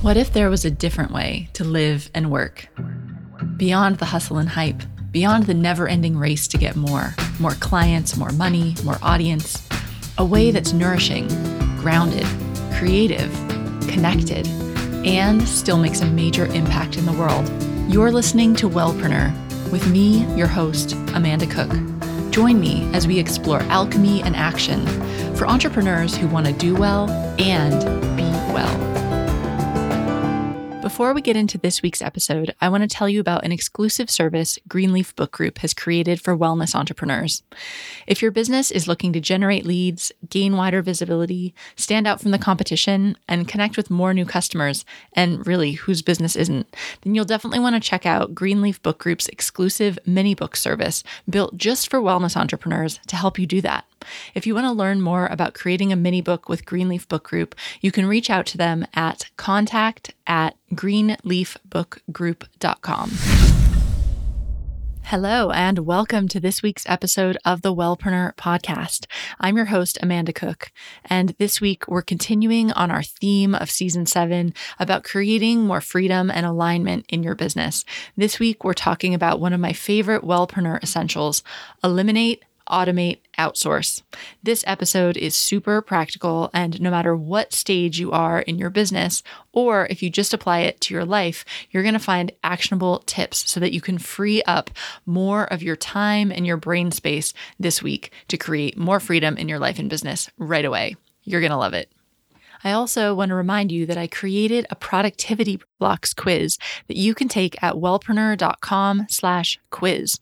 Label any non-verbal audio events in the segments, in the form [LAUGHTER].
What if there was a different way to live and work? Beyond the hustle and hype, beyond the never ending race to get more more clients, more money, more audience. A way that's nourishing, grounded, creative, connected, and still makes a major impact in the world. You're listening to Wellpreneur with me, your host, Amanda Cook. Join me as we explore alchemy and action for entrepreneurs who want to do well and be well. Before we get into this week's episode, I want to tell you about an exclusive service Greenleaf Book Group has created for wellness entrepreneurs. If your business is looking to generate leads, gain wider visibility, stand out from the competition, and connect with more new customers, and really whose business isn't, then you'll definitely want to check out Greenleaf Book Group's exclusive mini book service built just for wellness entrepreneurs to help you do that. If you want to learn more about creating a mini book with Greenleaf Book Group, you can reach out to them at contact at greenleafbookgroup.com. Hello, and welcome to this week's episode of the Wellpreneur podcast. I'm your host, Amanda Cook, and this week we're continuing on our theme of season seven about creating more freedom and alignment in your business. This week we're talking about one of my favorite Wellpreneur essentials eliminate automate, outsource. This episode is super practical, and no matter what stage you are in your business, or if you just apply it to your life, you're going to find actionable tips so that you can free up more of your time and your brain space this week to create more freedom in your life and business right away. You're going to love it. I also want to remind you that I created a productivity blocks quiz that you can take at wellpreneur.com slash quiz.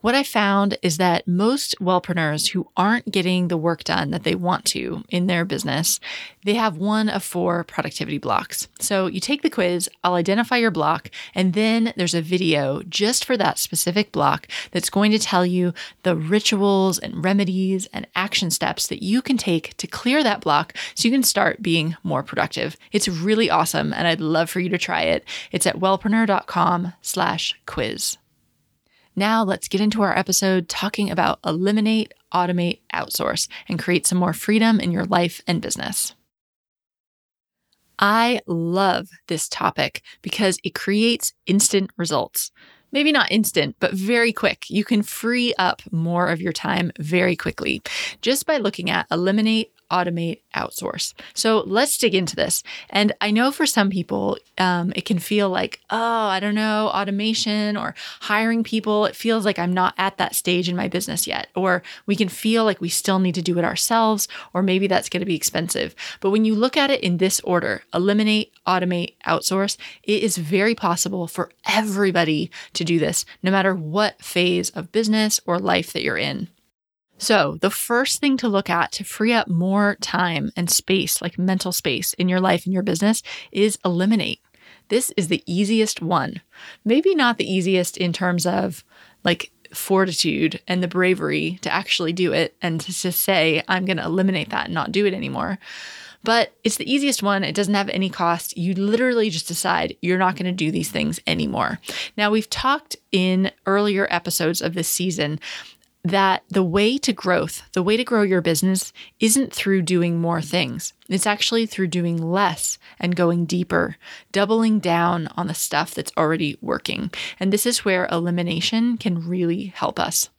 What I found is that most wellpreneurs who aren't getting the work done that they want to in their business, they have one of four productivity blocks. So you take the quiz, I'll identify your block, and then there's a video just for that specific block that's going to tell you the rituals and remedies and action steps that you can take to clear that block so you can start being more productive. It's really awesome, and I'd love for you to try it. It's at wellpreneur.com slash quiz. Now let's get into our episode talking about eliminate, automate, outsource, and create some more freedom in your life and business. I love this topic because it creates instant results. Maybe not instant, but very quick. You can free up more of your time very quickly just by looking at eliminate, automate, outsource. So let's dig into this. And I know for some people, um, it can feel like, oh, I don't know, automation or hiring people. It feels like I'm not at that stage in my business yet. Or we can feel like we still need to do it ourselves, or maybe that's going to be expensive. But when you look at it in this order eliminate, automate, outsource it is very possible for everybody to do this, no matter what phase of business or life that you're in. So, the first thing to look at to free up more time and space, like mental space in your life and your business, is eliminate. This is the easiest one. Maybe not the easiest in terms of like fortitude and the bravery to actually do it and to, to say, I'm going to eliminate that and not do it anymore. But it's the easiest one. It doesn't have any cost. You literally just decide you're not going to do these things anymore. Now, we've talked in earlier episodes of this season that the way to growth, the way to grow your business isn't through doing more things. It's actually through doing less and going deeper, doubling down on the stuff that's already working. And this is where elimination can really help us.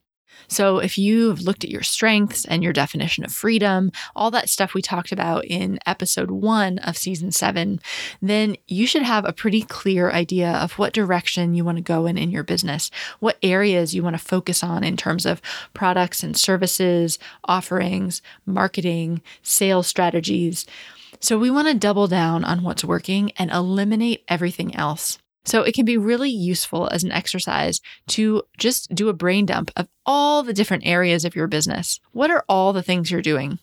So, if you've looked at your strengths and your definition of freedom, all that stuff we talked about in episode one of season seven, then you should have a pretty clear idea of what direction you want to go in in your business, what areas you want to focus on in terms of products and services, offerings, marketing, sales strategies. So, we want to double down on what's working and eliminate everything else. So it can be really useful as an exercise to just do a brain dump of all the different areas of your business. What are all the things you're doing?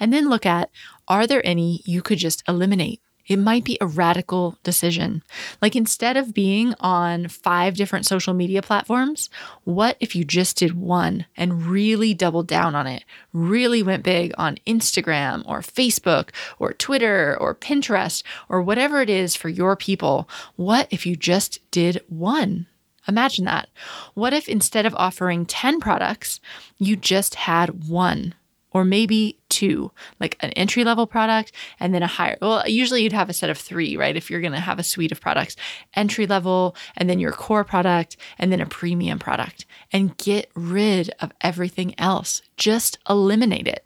And then look at are there any you could just eliminate? It might be a radical decision. Like instead of being on five different social media platforms, what if you just did one and really doubled down on it? Really went big on Instagram or Facebook or Twitter or Pinterest or whatever it is for your people. What if you just did one? Imagine that. What if instead of offering 10 products, you just had one? Or maybe two, like an entry level product and then a higher. Well, usually you'd have a set of three, right? If you're going to have a suite of products, entry level, and then your core product, and then a premium product, and get rid of everything else. Just eliminate it.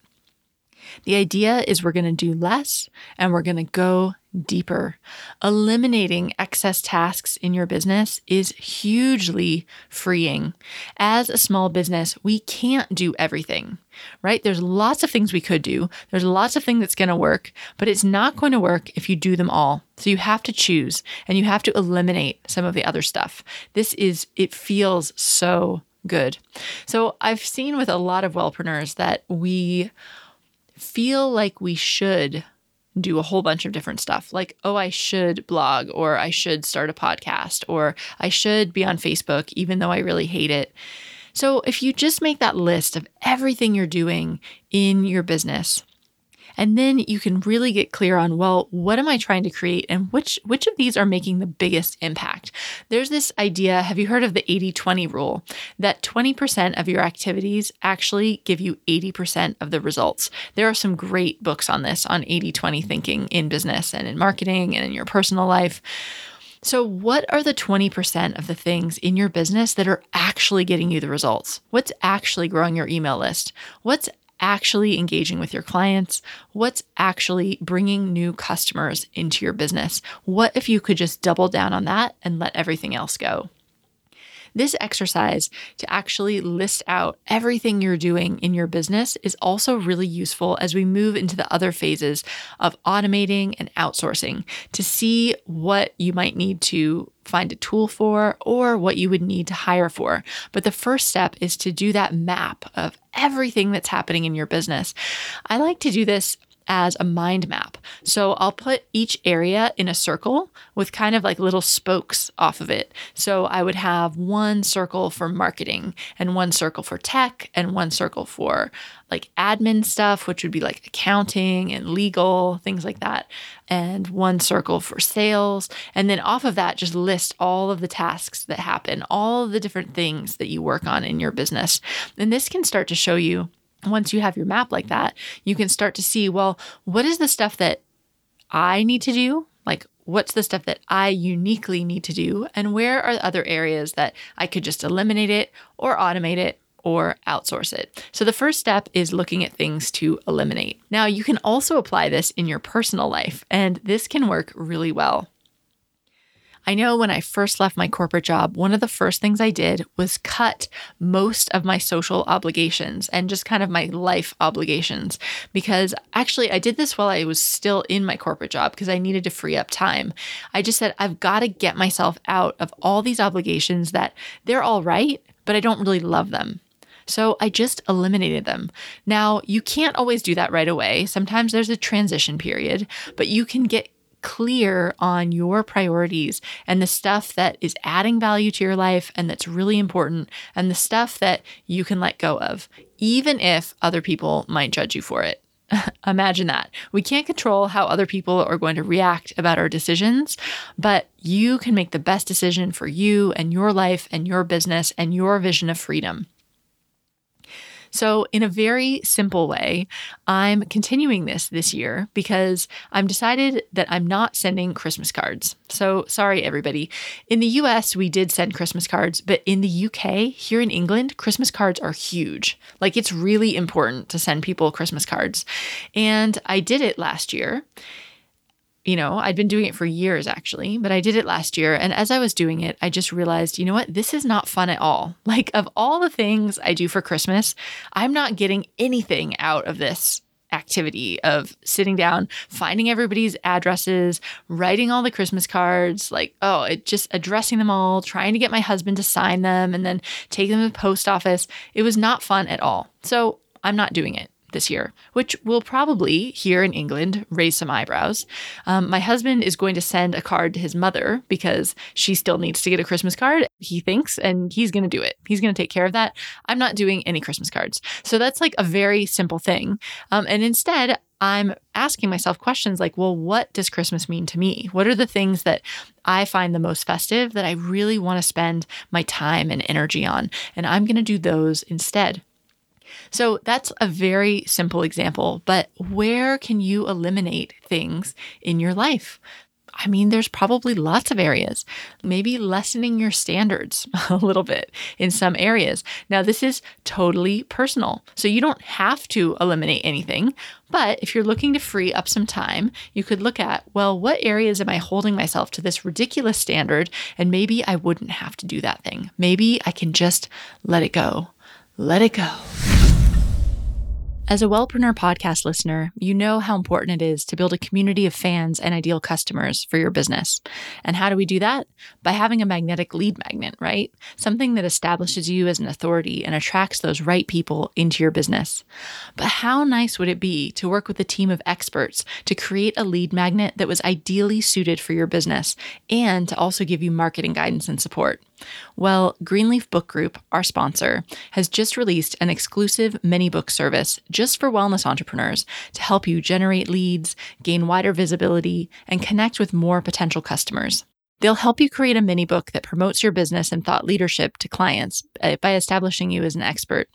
The idea is we're going to do less and we're going to go deeper. Eliminating excess tasks in your business is hugely freeing. As a small business, we can't do everything, right? There's lots of things we could do. There's lots of things that's going to work, but it's not going to work if you do them all. So you have to choose and you have to eliminate some of the other stuff. This is, it feels so good. So I've seen with a lot of wellpreneurs that we feel like we should do a whole bunch of different stuff like, oh, I should blog, or I should start a podcast, or I should be on Facebook, even though I really hate it. So, if you just make that list of everything you're doing in your business, and then you can really get clear on, well, what am I trying to create and which which of these are making the biggest impact? There's this idea, have you heard of the 80/20 rule? That 20% of your activities actually give you 80% of the results. There are some great books on this on 80/20 thinking in business and in marketing and in your personal life. So, what are the 20% of the things in your business that are actually getting you the results? What's actually growing your email list? What's actually engaging with your clients? What's actually bringing new customers into your business? What if you could just double down on that and let everything else go? This exercise to actually list out everything you're doing in your business is also really useful as we move into the other phases of automating and outsourcing to see what you might need to find a tool for or what you would need to hire for. But the first step is to do that map of everything that's happening in your business. I like to do this as a mind map. So I'll put each area in a circle with kind of like little spokes off of it. So I would have one circle for marketing and one circle for tech and one circle for like admin stuff, which would be like accounting and legal, things like that, and one circle for sales. And then off of that, just list all of the tasks that happen, all the different things that you work on in your business. And this can start to show you once you have your map like that, you can start to see, well, what is the stuff that I need to do? Like, what's the stuff that I uniquely need to do? And where are other areas that I could just eliminate it or automate it or outsource it. So the first step is looking at things to eliminate. Now, you can also apply this in your personal life, and this can work really well. I know when I first left my corporate job, one of the first things I did was cut most of my social obligations and just kind of my life obligations because actually I did this while I was still in my corporate job because I needed to free up time. I just said, I've got to get myself out of all these obligations that they're all right, but I don't really love them. So I just eliminated them. Now, you can't always do that right away. Sometimes there's a transition period, but you can get clear on your priorities and the stuff that is adding value to your life and that's really important, and the stuff that you can let go of, even if other people might judge you for it. [LAUGHS] Imagine that. We can't control how other people are going to react about our decisions, but you can make the best decision for you and your life and your business and your vision of freedom. So, in a very simple way, I'm continuing this this year because I'm decided that I'm not sending Christmas cards. So, sorry, everybody. In the US, we did send Christmas cards, but in the UK, here in England, Christmas cards are huge. Like, it's really important to send people Christmas cards. And I did it last year you know, I'd been doing it for years actually, but I did it last year. And as I was doing it, I just realized, you know what? This is not fun at all. [LAUGHS] Like, of all the things I do for Christmas, I'm not getting anything out of this activity of sitting down, finding everybody's addresses, writing all the Christmas cards, like, oh, it just addressing them all, trying to get my husband to sign them and then take them to the post office. It was not fun at all. So I'm not doing it this year, which will probably here in England raise some eyebrows. Um, my husband is going to send a card to his mother because she still needs to get a Christmas card, he thinks, and he's going to do it. He's going to take care of that. I'm not doing any Christmas cards. So that's like a very simple thing. Um, and instead, I'm asking myself questions like, well, what does Christmas mean to me? What are the things that I find the most festive that I really want to spend my time and energy on? And I'm going to do those instead. So that's a very simple example, but where can you eliminate things in your life? I mean, there's probably lots of areas. Maybe lessening your standards [LAUGHS] a little bit in some areas. Now, this is totally personal. So you don't have to eliminate anything. But if you're looking to free up some time, you could look at, well, what areas am I holding myself to this ridiculous standard? And maybe I wouldn't have to do that thing. Maybe I can just let it go. Let it go. As a Wellpreneur podcast listener, you know how important it is to build a community of fans and ideal customers for your business. And how do we do that? By having a magnetic lead magnet, right? Something that establishes you as an authority and attracts those right people into your business. But how nice would it be to work with a team of experts to create a lead magnet that was ideally suited for your business and to also give you marketing guidance and support? Well, Greenleaf Book Group, our sponsor, has just released an exclusive mini book service just for wellness entrepreneurs to help you generate leads, gain wider visibility, and connect with more potential customers. They'll help you create a mini book that promotes your business and thought leadership to clients uh, by establishing you as an expert.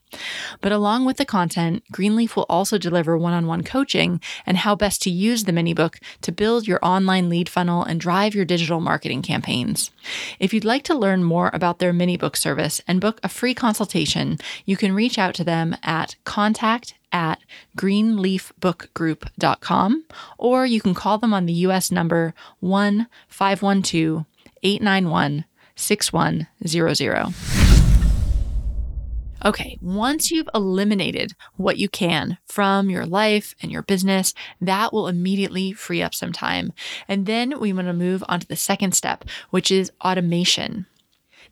But along with the content, Greenleaf will also deliver one on one coaching and how best to use the mini book to build your online lead funnel and drive your digital marketing campaigns. If you'd like to learn more about their mini book service and book a free consultation, you can reach out to them at contact at greenleafbookgroup.com, or you can call them on the US number 1 512 891 6100. Okay, once you've eliminated what you can from your life and your business, that will immediately free up some time. And then we want to move on to the second step, which is automation.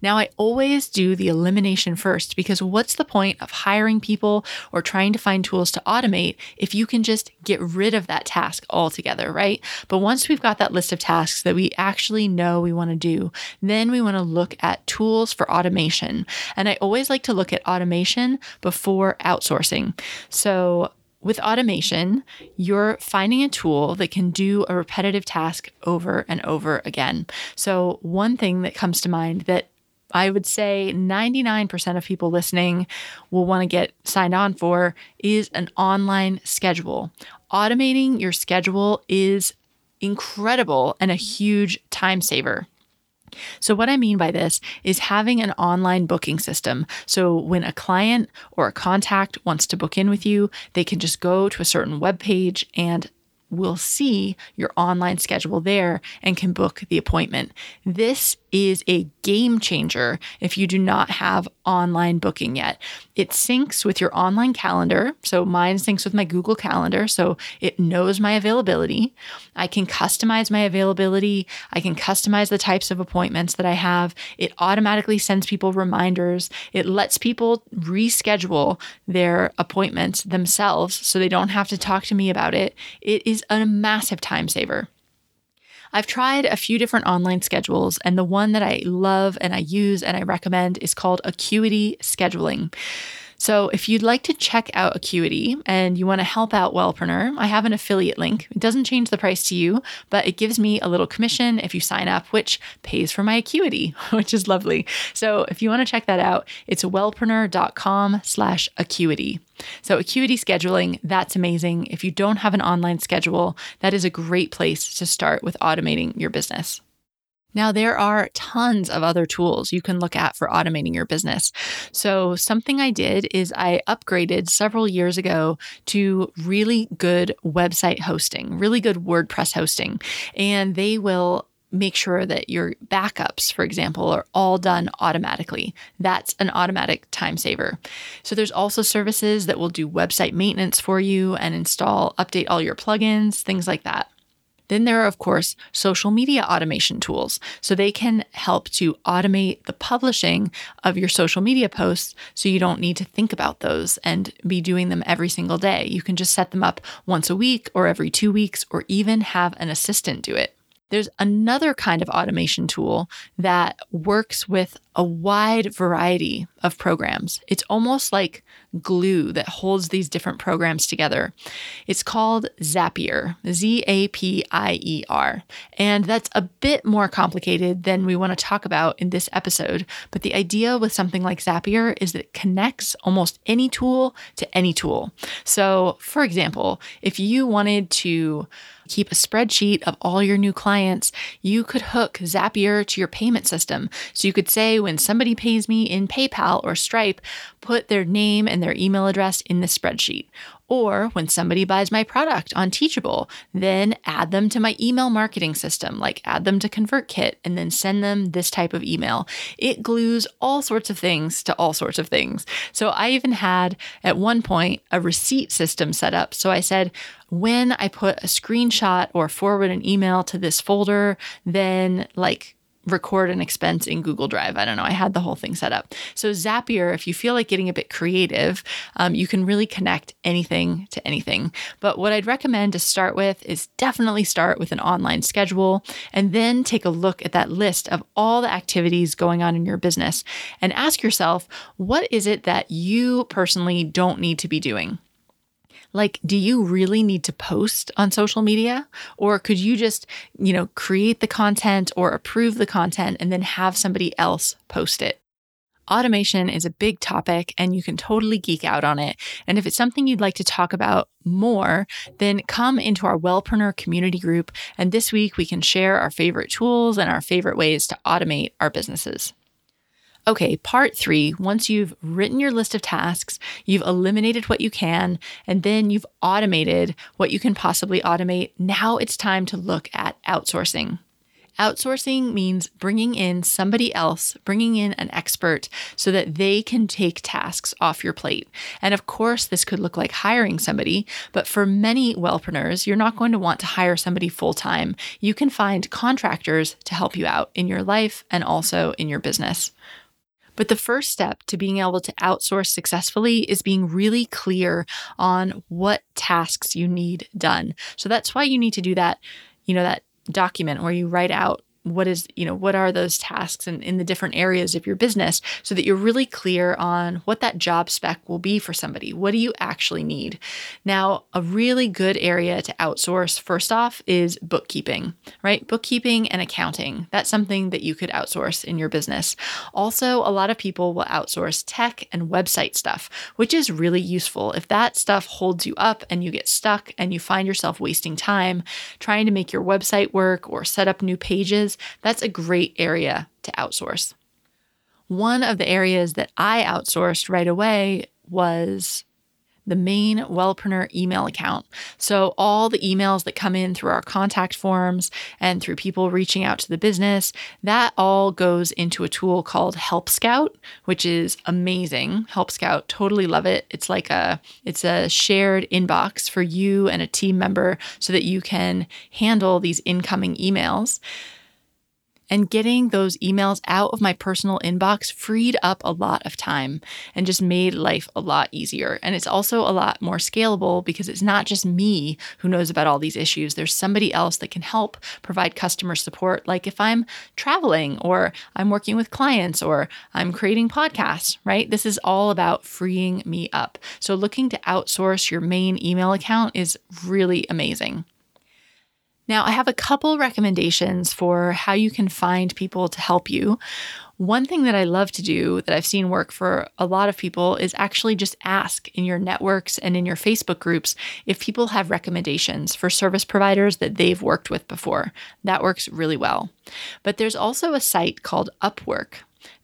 Now, I always do the elimination first because what's the point of hiring people or trying to find tools to automate if you can just get rid of that task altogether, right? But once we've got that list of tasks that we actually know we want to do, then we want to look at tools for automation. And I always like to look at automation before outsourcing. So, with automation, you're finding a tool that can do a repetitive task over and over again. So, one thing that comes to mind that I would say 99% of people listening will want to get signed on for is an online schedule. Automating your schedule is incredible and a huge time saver. So, what I mean by this is having an online booking system. So, when a client or a contact wants to book in with you, they can just go to a certain web page and will see your online schedule there and can book the appointment. This is a game changer if you do not have online booking yet. It syncs with your online calendar. So mine syncs with my Google Calendar. So it knows my availability. I can customize my availability. I can customize the types of appointments that I have. It automatically sends people reminders. It lets people reschedule their appointments themselves so they don't have to talk to me about it. It is a massive time saver. I've tried a few different online schedules, and the one that I love and I use and I recommend is called Acuity Scheduling. So if you'd like to check out Acuity and you want to help out Wellpreneur, I have an affiliate link. It doesn't change the price to you, but it gives me a little commission if you sign up, which pays for my Acuity, [LAUGHS] which is lovely. So if you want to check that out, it's wellpreneur.com slash acuity. So Acuity scheduling, that's amazing. If you don't have an online schedule, that is a great place to start with automating your business. Now, there are tons of other tools you can look at for automating your business. So, something I did is I upgraded several years ago to really good website hosting, really good WordPress hosting, and they will make sure that your backups, for example, are all done automatically. That's an automatic time saver. So there's also services that will do website maintenance for you and install, update all your plugins, things like that. Then there are, of course, social media automation tools. So they can help to automate the publishing of your social media posts so you don't need to think about those and be doing them every single day. You can just set them up once a week or every two weeks or even have an assistant do it. There's another kind of automation tool that works with a wide variety of programs. It's almost like glue that holds these different programs together. It's called Zapier, Z A P I E R. And that's a bit more complicated than we want to talk about in this episode. But the idea with something like Zapier is that it connects almost any tool to any tool. So, for example, if you wanted to keep a spreadsheet of all your new clients, you could hook Zapier to your payment system. So you could say, when somebody pays me in PayPal or Stripe, put their name and their email address in the spreadsheet. Or when somebody buys my product on Teachable, then add them to my email marketing system, like add them to ConvertKit and then send them this type of email. It glues all sorts of things to all sorts of things. So I even had at one point a receipt system set up. So I said, when I put a screenshot or forward an email to this folder, then like record an expense in Google Drive. I don't know. I had the whole thing set up. So, Zapier, if you feel like getting a bit creative, um, you can really connect anything to anything. But what I'd recommend to start with is definitely start with an online schedule and then take a look at that list of all the activities going on in your business and ask yourself, what is it that you personally don't need to be doing? Like, do you really need to post on social media? Or could you just, you know, create the content or approve the content and then have somebody else post it? Automation is a big topic and you can totally geek out on it. And if it's something you'd like to talk about more, then come into our Wellpreneur community group. And this week we can share our favorite tools and our favorite ways to automate our businesses. Okay, part three once you've written your list of tasks, you've eliminated what you can, and then you've automated what you can possibly automate, now it's time to look at outsourcing. Outsourcing means bringing in somebody else, bringing in an expert so that they can take tasks off your plate. And of course, this could look like hiring somebody, but for many wellpreneurs, you're not going to want to hire somebody full time. You can find contractors to help you out in your life and also in your business. But the first step to being able to outsource successfully is being really clear on what tasks you need done. So that's why you need to do that, you know, that document where you write out what is you know what are those tasks and in the different areas of your business so that you're really clear on what that job spec will be for somebody? What do you actually need? Now a really good area to outsource first off is bookkeeping right? Bookkeeping and accounting. That's something that you could outsource in your business. Also a lot of people will outsource tech and website stuff which is really useful. If that stuff holds you up and you get stuck and you find yourself wasting time trying to make your website work or set up new pages that's a great area to outsource. One of the areas that I outsourced right away was the main Wellpreneur email account. So, all the emails that come in through our contact forms and through people reaching out to the business, that all goes into a tool called Help Scout, which is amazing. Help Scout, totally love it. It's like a it's a shared inbox for you and a team member so that you can handle these incoming emails. And getting those emails out of my personal inbox freed up a lot of time and just made life a lot easier. And it's also a lot more scalable because it's not just me who knows about all these issues. There's somebody else that can help provide customer support. Like if I'm traveling or I'm working with clients or I'm creating podcasts, right? This is all about freeing me up. So looking to outsource your main email account is really amazing. Now, I have a couple recommendations for how you can find people to help you. One thing that I love to do that I've seen work for a lot of people is actually just ask in your networks and in your Facebook groups if people have recommendations for service providers that they've worked with before. That works really well. But there's also a site called Upwork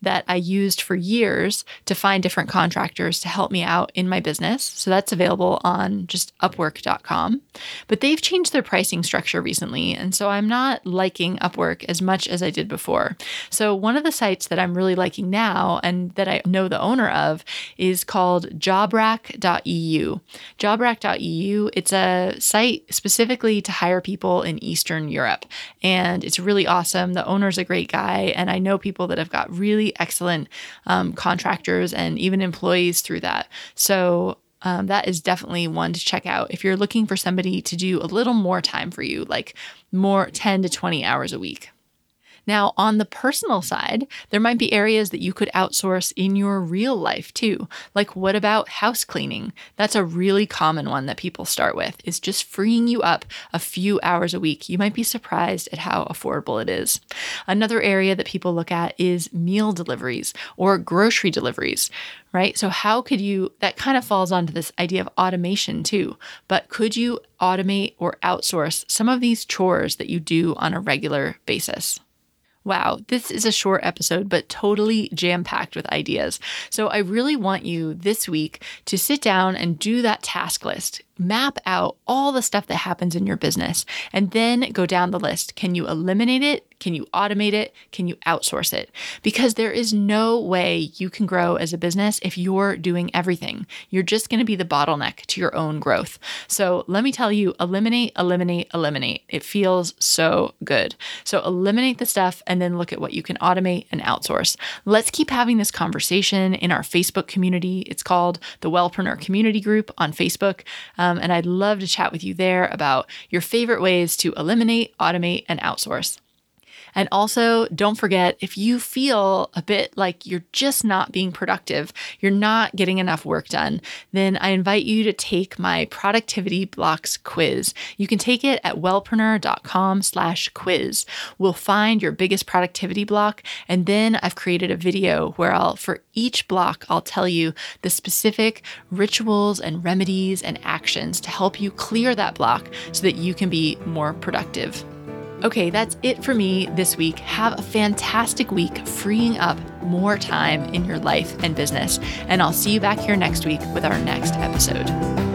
that I used for years to find different contractors to help me out in my business. So that's available on just upwork.com. But they've changed their pricing structure recently. And so I'm not liking Upwork as much as I did before. So one of the sites that I'm really liking now and that I know the owner of is called jobrack.eu. Jobrack.eu, it's a site specifically to hire people in Eastern Europe. And it's really awesome. The owner's a great guy. And I know people that have got really excellent um, contractors and even employees through that. So um, that is definitely one to check out if you're looking for somebody to do a little more time for you, like more 10 to 20 hours a week. Now, on the personal side, there might be areas that you could outsource in your real life too. Like, what about house cleaning? That's a really common one that people start with, is just freeing you up a few hours a week. You might be surprised at how affordable it is. Another area that people look at is meal deliveries or grocery deliveries right? So, how could you, that kind of falls onto this idea of automation too, but could you automate or outsource some of these chores that you do on a regular basis? Wow, this is a short episode, but totally jam packed with ideas. So I really want you this week to sit down and do that task list map out all the stuff that happens in your business and then go down the list. Can you eliminate it? Can you automate it? Can you outsource it? Because there is no way you can grow as a business if you're doing everything. You're just going to be the bottleneck to your own growth. So let me tell you eliminate, eliminate, eliminate. It feels so good. So eliminate the stuff and then look at what you can automate and outsource. Let's keep having this conversation in our Facebook community. It's called the Wellpreneur Community Group on Facebook. Um, and I'd love to chat with you there about your favorite ways to eliminate, automate, and outsource. And also, don't forget if you feel a bit like you're just not being productive, you're not getting enough work done, then I invite you to take my productivity blocks quiz. You can take it at wellpreneur.com slash quiz. We'll find your biggest productivity block. And then I've created a video where I'll, for each block, I'll tell you the specific rituals and remedies and actions to help you clear that block so that you can be more productive. Okay, that's it for me this week. Have a fantastic week freeing up more time in your life and business. And I'll see you back here next week with our next episode.